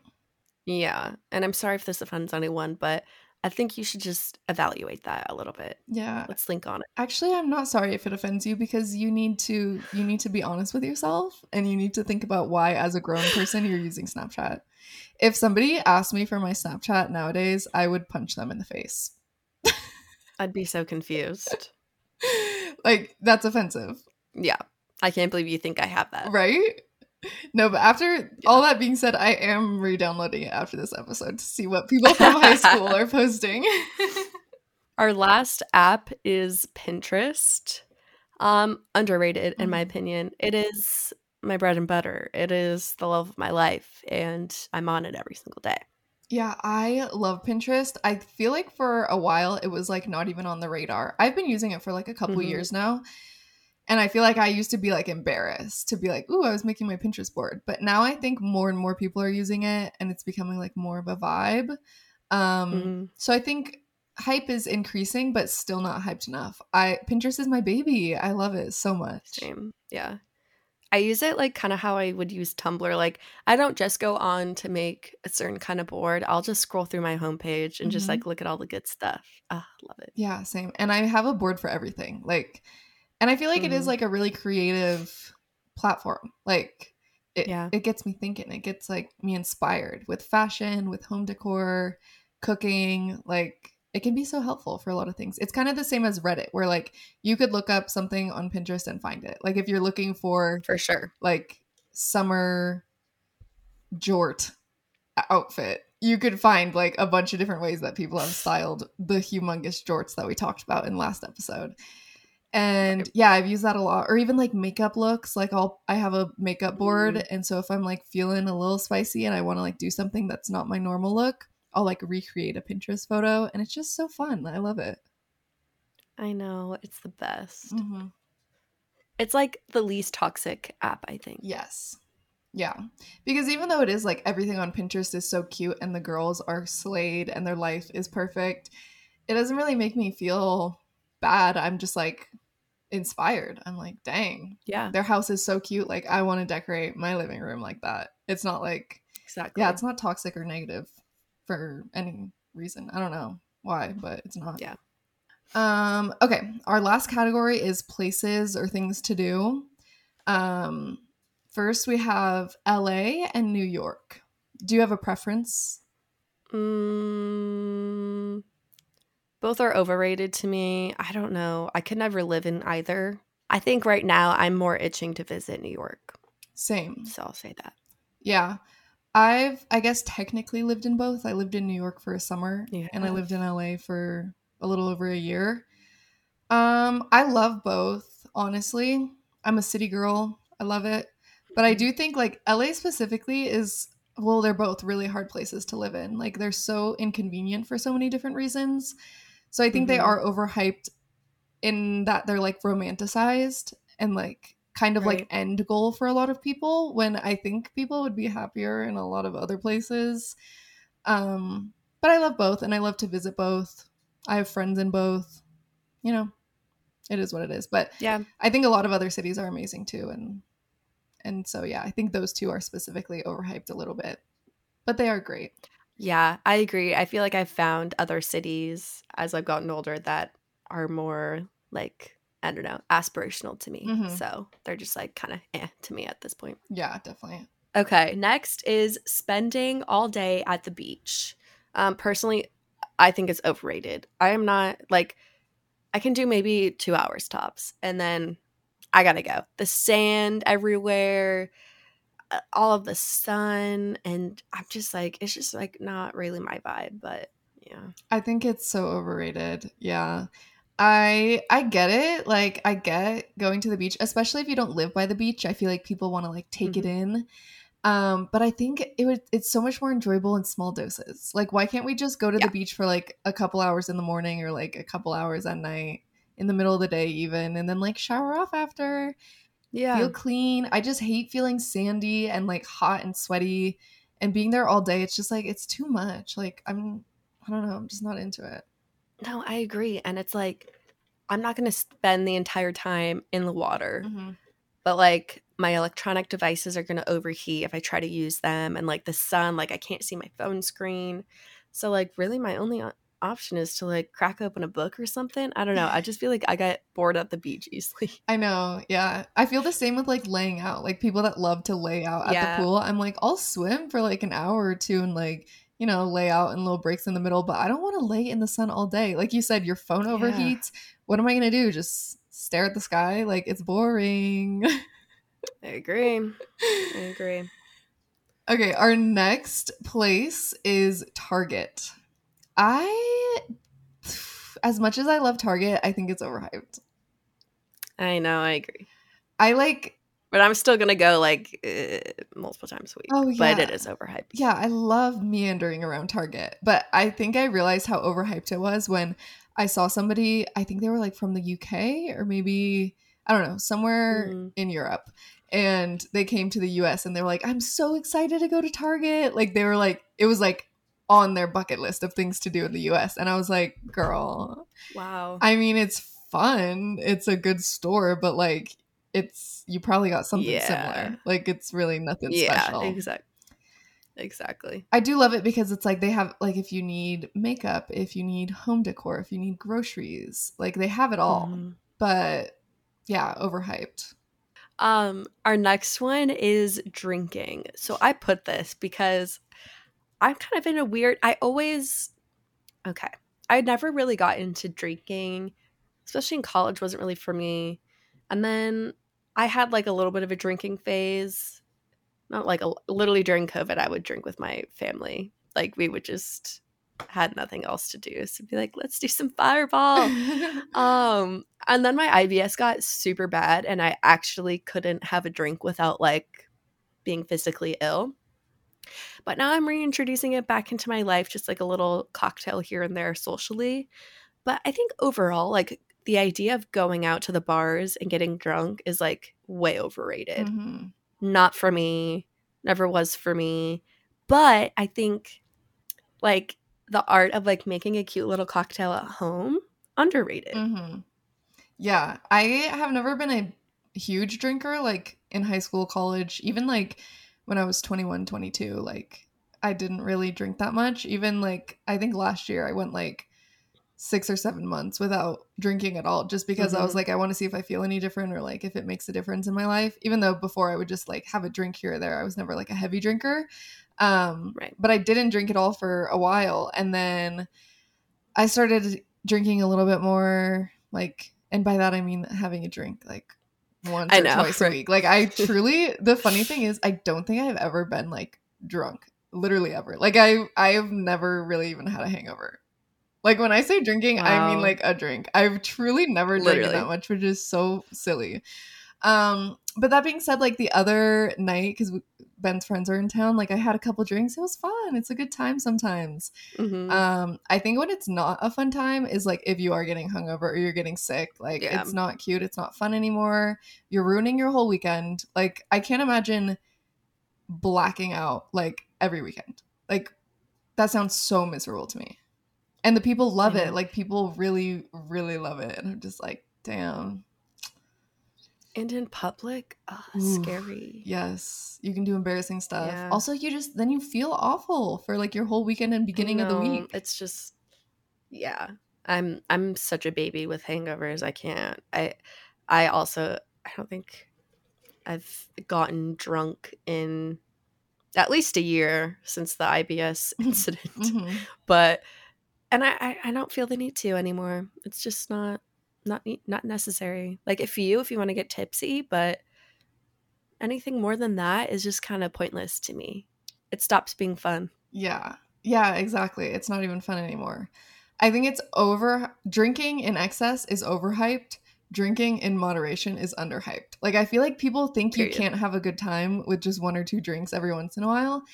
Yeah. And I'm sorry if this offends anyone, but I think you should just evaluate that a little bit. Yeah, Let's link on it. Actually, I'm not sorry if it offends you because you need to you need to be honest with yourself and you need to think about why as a grown person you're using Snapchat. If somebody asked me for my Snapchat nowadays, I would punch them in the face. I'd be so confused. like that's offensive, Yeah. I can't believe you think I have that. right? No, but after all that being said, I am re-downloading it after this episode to see what people from high school are posting. Our last app is Pinterest. Um, underrated in my Mhm. opinion. It is my bread and butter. It is the love of my life, and I'm on it every single day. Yeah, I love Pinterest. I feel like for a while it was like not even on the radar. I've been using it for like a couple Mhm. years now. And I feel like I used to be like embarrassed to be like, "Ooh, I was making my Pinterest board." But now I think more and more people are using it and it's becoming like more of a vibe. Um Mhm. so I think hype is increasing but still not hyped enough. I Pinterest is my baby. I love it so much. Same. Yeah. I use it like kind of how I would use Tumblr. Like I don't just go on to make a certain kind of board. I'll just scroll through my homepage and just Mhm. like look at all the good stuff. Ah, love it. Yeah, same. And I have a board for everything. Like, and I feel like it is Mhm. like a really creative platform. Like, it, Yeah. it gets me thinking. It gets like me inspired with fashion, with home decor, cooking. Like, it can be so helpful for a lot of things. It's kind of the same as Reddit, where like you could look up something on Pinterest and find it. Like, if you're looking for For sure. like summer jort outfit you could find like a bunch of different ways that people have styled the humongous jorts that we talked about in last episode and yeah i've used that a lot or even like makeup looks like i'll i have a makeup board Mm. and so if i'm like feeling a little spicy and i want to like do something that's not my normal look i'll like recreate a pinterest photo and it's just so fun i love it I know. It's the best. mm-hmm. It's like the least toxic app, I think. Yes. Yeah. Because even though it is like everything on Pinterest is so cute and the girls are slayed and their life is perfect, it doesn't really make me feel bad. I'm just like inspired. I'm like, dang, Yeah. their house is so cute. Like, I want to decorate my living room like that. It's not like, Exactly. yeah, it's not toxic or negative for any reason. I don't know why, but it's not. Yeah. Um, okay. Our last category is places or things to do. Um, first we have LA and New York. Do you have a preference? Mm, both are overrated to me. I don't know. I could never live in either. I think right now I'm more itching to visit New York. Same. So I'll say that. Yeah. I've I guess technically lived in both. I lived in New York for a summer You and I lived in LA for a little over a year. Um I love both, honestly. I'm a city girl. I love it. But I do think like LA specifically is well, they're both really hard places to live in. Like they're so inconvenient for so many different reasons. So I think they Mhm. are overhyped in that they're like romanticized and like kind of like end goal for a lot of people when I think people would be happier in a lot of other places. Um but I love both and I love to visit both. I have friends in both. You know, it is what it is. But Yeah. I think a lot of other cities are amazing too and and so yeah, I think those two are specifically overhyped a little bit. But they are great. Yeah, I agree. I feel like I've found other cities as I've gotten older that are more like, I don't know, aspirational to me. Mhm. So they're just like kind of eh to me at this point. Yeah, definitely. Okay, next is spending all day at the beach. Um, personally, I think it's overrated. I am not like, I can do maybe two hours tops, and then I gotta go. The sand everywhere, all of the sun, and I'm just like, it's just like not really my vibe. But yeah, I think it's so overrated. Yeah. I I get it. Like I get going to the beach, especially if you don't live by the beach. I feel like people want to like take it in. Um, but I think it would it's so much more enjoyable in small doses. Like why can't we just go to Yeah. the beach for like a couple hours in the morning or like a couple hours at night in the middle of the day even and then like shower off after, yeah, feel clean. I just hate feeling sandy and like hot and sweaty and being there all day. It's just like it's too much. Like I'm I don't know, I'm just not into it. no, I agree. And it's like, I'm not gonna spend the entire time in the water. Mm-hmm. but like my electronic devices are going to overheat if I try to use them and like the sun like I can't see my phone screen. So like really my only option is to like crack open a book or something. I don't know. I just feel like I get bored at the beach easily. I know, yeah. I feel the same with like laying out. Like people that love to lay out at Yeah. the pool. I'm like, I'll swim for like an hour or two and like, you know, lay out in little breaks in the middle, but I don't want to lay in the sun all day. Like you said, your phone Yeah. overheats. What am I gonna do? Just stare at the sky? Like it's boring. I agree. I agree. okay, our next place is Target. I as much as I love Target, I think it's overhyped. I know, I agree. I like but I'm still gonna go like uh, multiple times a week. Oh, yeah. but it is overhyped. Yeah, I love meandering around Target, but I think I realized how overhyped it was when I saw somebody, I think they were like from the UK or maybe, I don't know, somewhere Mhm. in Europe. And they came to the US and they were like, I'm so excited to go to Target. Like, they were like, it was like on their bucket list of things to do in the US. And I was like, girl, Wow. I mean, it's fun. It's a good store, but like, it's, you probably got something Yeah. similar. Like, it's really nothing yeah. special. Exactly. Exactly. I do love it because it's like they have like if you need makeup, if you need home decor, if you need groceries, like they have it all. Mhm. But yeah, overhyped. Um, our next one is drinking. So I put this because I'm kind of in a weird. I always okay. I never really got into drinking, especially in college. wasn't really for me. And then I had like a little bit of a drinking phase. Not like a, literally during COVID, I would drink with my family. Like we would just had nothing else to do, so be like, let's do some fireball. Um, and then my IBS got super bad, and I actually couldn't have a drink without like being physically ill. But now I'm reintroducing it back into my life, just like a little cocktail here and there socially. But I think overall, like the idea of going out to the bars and getting drunk is like way overrated. Mhm. Not for me, never was for me. But I think like the art of like making a cute little cocktail at home underrated. Mhm. Yeah, I have never been a huge drinker like in high school, college, even like when I was 21, 22, like I didn't really drink that much. Even like I think last year I went like 6 or 7 months without drinking at all just because I was Mhm. like I want to see if I feel any different or like if it makes a difference in my life. Even though before I would just like have a drink here or there. I was never like a heavy drinker. Um Right. but I didn't drink at all for a while and then I started drinking a little bit more like and by that I mean having a drink like once I or twice right. a week. Like I truly the funny thing is I don't think I've ever been like drunk. Literally ever. Like I I've never really even had a hangover. Like when I say drinking, I mean like a drink. I've truly never drank that much, which is so silly. Um, but that being said, like the other night, because Ben's friends are in town, like I had a couple drinks. It was fun. It's a good time sometimes. Mhm. Um, I think when it's not a fun time is like if you are getting hungover or you're getting sick, like Yeah. it's not cute, it's not fun anymore. You're ruining your whole weekend. Like I can't imagine blacking out like every weekend. Like that sounds so miserable to me. And the people love I it. Like people really, really love it. And I'm just like, damn. And in public, oh, Ooh, scary. Yes, you can do embarrassing stuff. Yeah. Also, you just then you feel awful for like your whole weekend and beginning of the week. It's just yeah. I'm I'm such a baby with hangovers. I can't. I I also I don't think I've gotten drunk in at least a year since the IBS incident. Mhm. But and I, I I don't feel the need to anymore. It's just not not not necessary. Like if you if you want to get tipsy, but anything more than that is just kind of pointless to me. It stops being fun. Yeah. Yeah, exactly. It's not even fun anymore. I think it's over drinking in excess is overhyped. Drinking in moderation is underhyped. Like I feel like people think you can't have a good time with just one or two drinks every once in a while.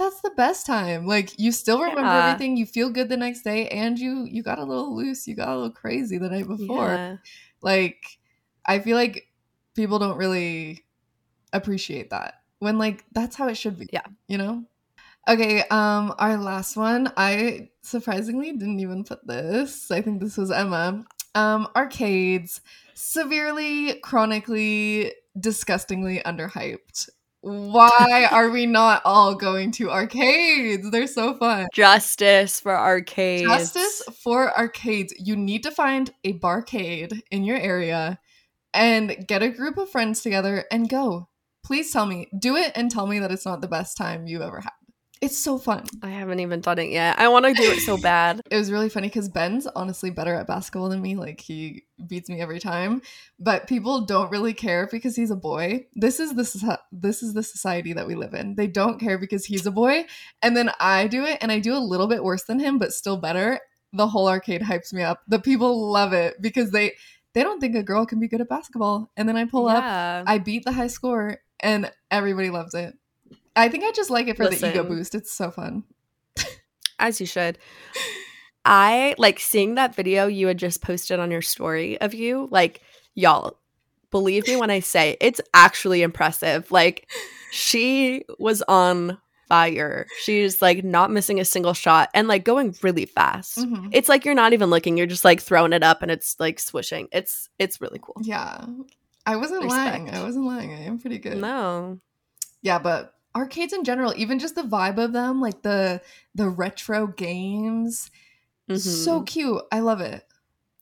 That's the best time. Like you still remember Yeah. everything, you feel good the next day and you you got a little loose, you got a little crazy the night before. Yeah. Like I feel like people don't really appreciate that. When like that's how it should be. Yeah. You know? Okay, um our last one, I surprisingly didn't even put this. I think this was Emma. Um arcades severely chronically disgustingly underhyped. Why are we not all going to arcades? They're so fun. Justice for arcades. Justice for arcades. You need to find a barcade in your area and get a group of friends together and go. Please tell me. Do it and tell me that it's not the best time you've ever had. It's so fun. I haven't even done it yet. I want to do it so bad. It was really funny because Ben's honestly better at basketball than me. Like he beats me every time, but people don't really care because he's a boy. This is the this is the society that we live in. They don't care because he's a boy, and then I do it, and I do a little bit worse than him, but still better. The whole arcade hypes me up. The people love it because they they don't think a girl can be good at basketball. And then I pull up. I beat the high score, and everybody loves it. I think I just like it for the ego boost. It's so fun. as you should. I like seeing that video you had just posted on your story of you. Like, y'all, believe me when I say it's actually impressive. Like, she was on fire. She's like not missing a single shot and like going really fast. Mhm. It's like you're not even looking, you're just like throwing it up and it's like swishing. It's it's really cool. Yeah. I wasn't lying. I wasn't lying. I am pretty good. No. Yeah, but arcades in general, even just the vibe of them, like the the retro games, so Mhm. cute. I love it.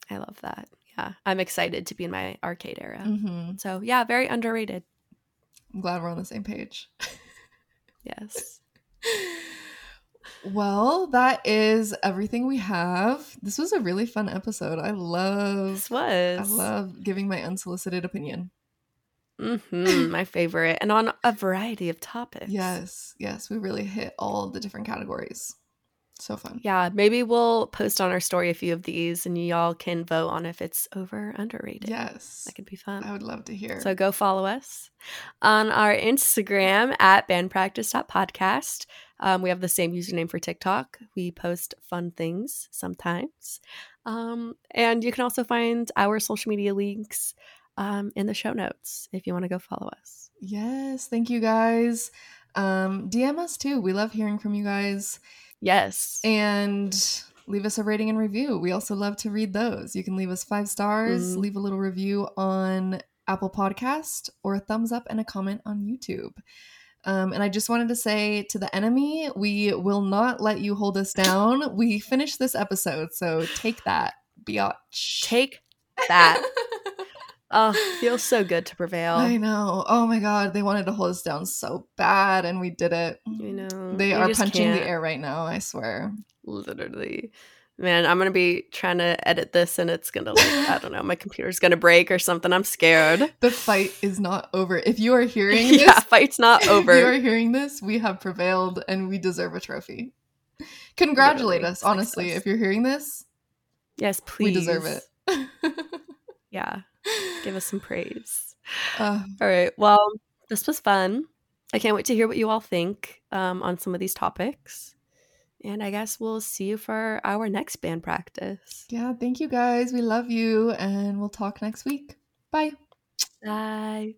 I love that. Yeah. I'm excited to be in my arcade era. hmm So yeah, very underrated. I'm glad we're on the same page. Yes. Well, that is everything we have. This was a really fun episode. I love This was. I love giving my unsolicited opinion. Hmm my favorite, and on a variety of topics. Yes, yes, we really hit all the different categories. So fun. Yeah, maybe we'll post on our story a few of these, and y'all can vote on if it's over or underrated. Yes, that could be fun. I would love to hear. So go follow us on our Instagram at bandpractice.podcast. Um, we have the same username for TikTok. We post fun things sometimes. Um, and you can also find our social media links um, in the show notes if you want to go follow us. yes, thank you guys. Um, DM us too. We love hearing from you guys. Yes. and leave us a rating and review. We also love to read those. You can leave us five stars, Mhm. leave a little review on Apple Podcast, or a thumbs up and a comment on YouTube. Um, and I just wanted to say to the enemy, we will not let you hold us down. We finished this episode, so take that, biatch. Take that. oh, feels so good to prevail. I know. Oh my god, they wanted to hold us down so bad, and we did it. You know, They you are punching the can't. air right now. I swear. Literally. Man, I'm gonna be trying to edit this and it's gonna like I don't know, my computer's gonna break or something. I'm scared. The fight is not over. If you are hearing yeah, this, fight's not if you are hearing this, we have prevailed and we deserve a trophy. Congratulate Literally, us, honestly. success. If you're hearing this, Yes, please. we deserve it. Yeah, give us some praise. Uh, All right. Well, this was fun. I can't wait to hear what you all think um, on some of these topics. And I guess we'll see you for our next band practice. yeah, thank you guys. We love you and we'll talk next week. Bye. Bye.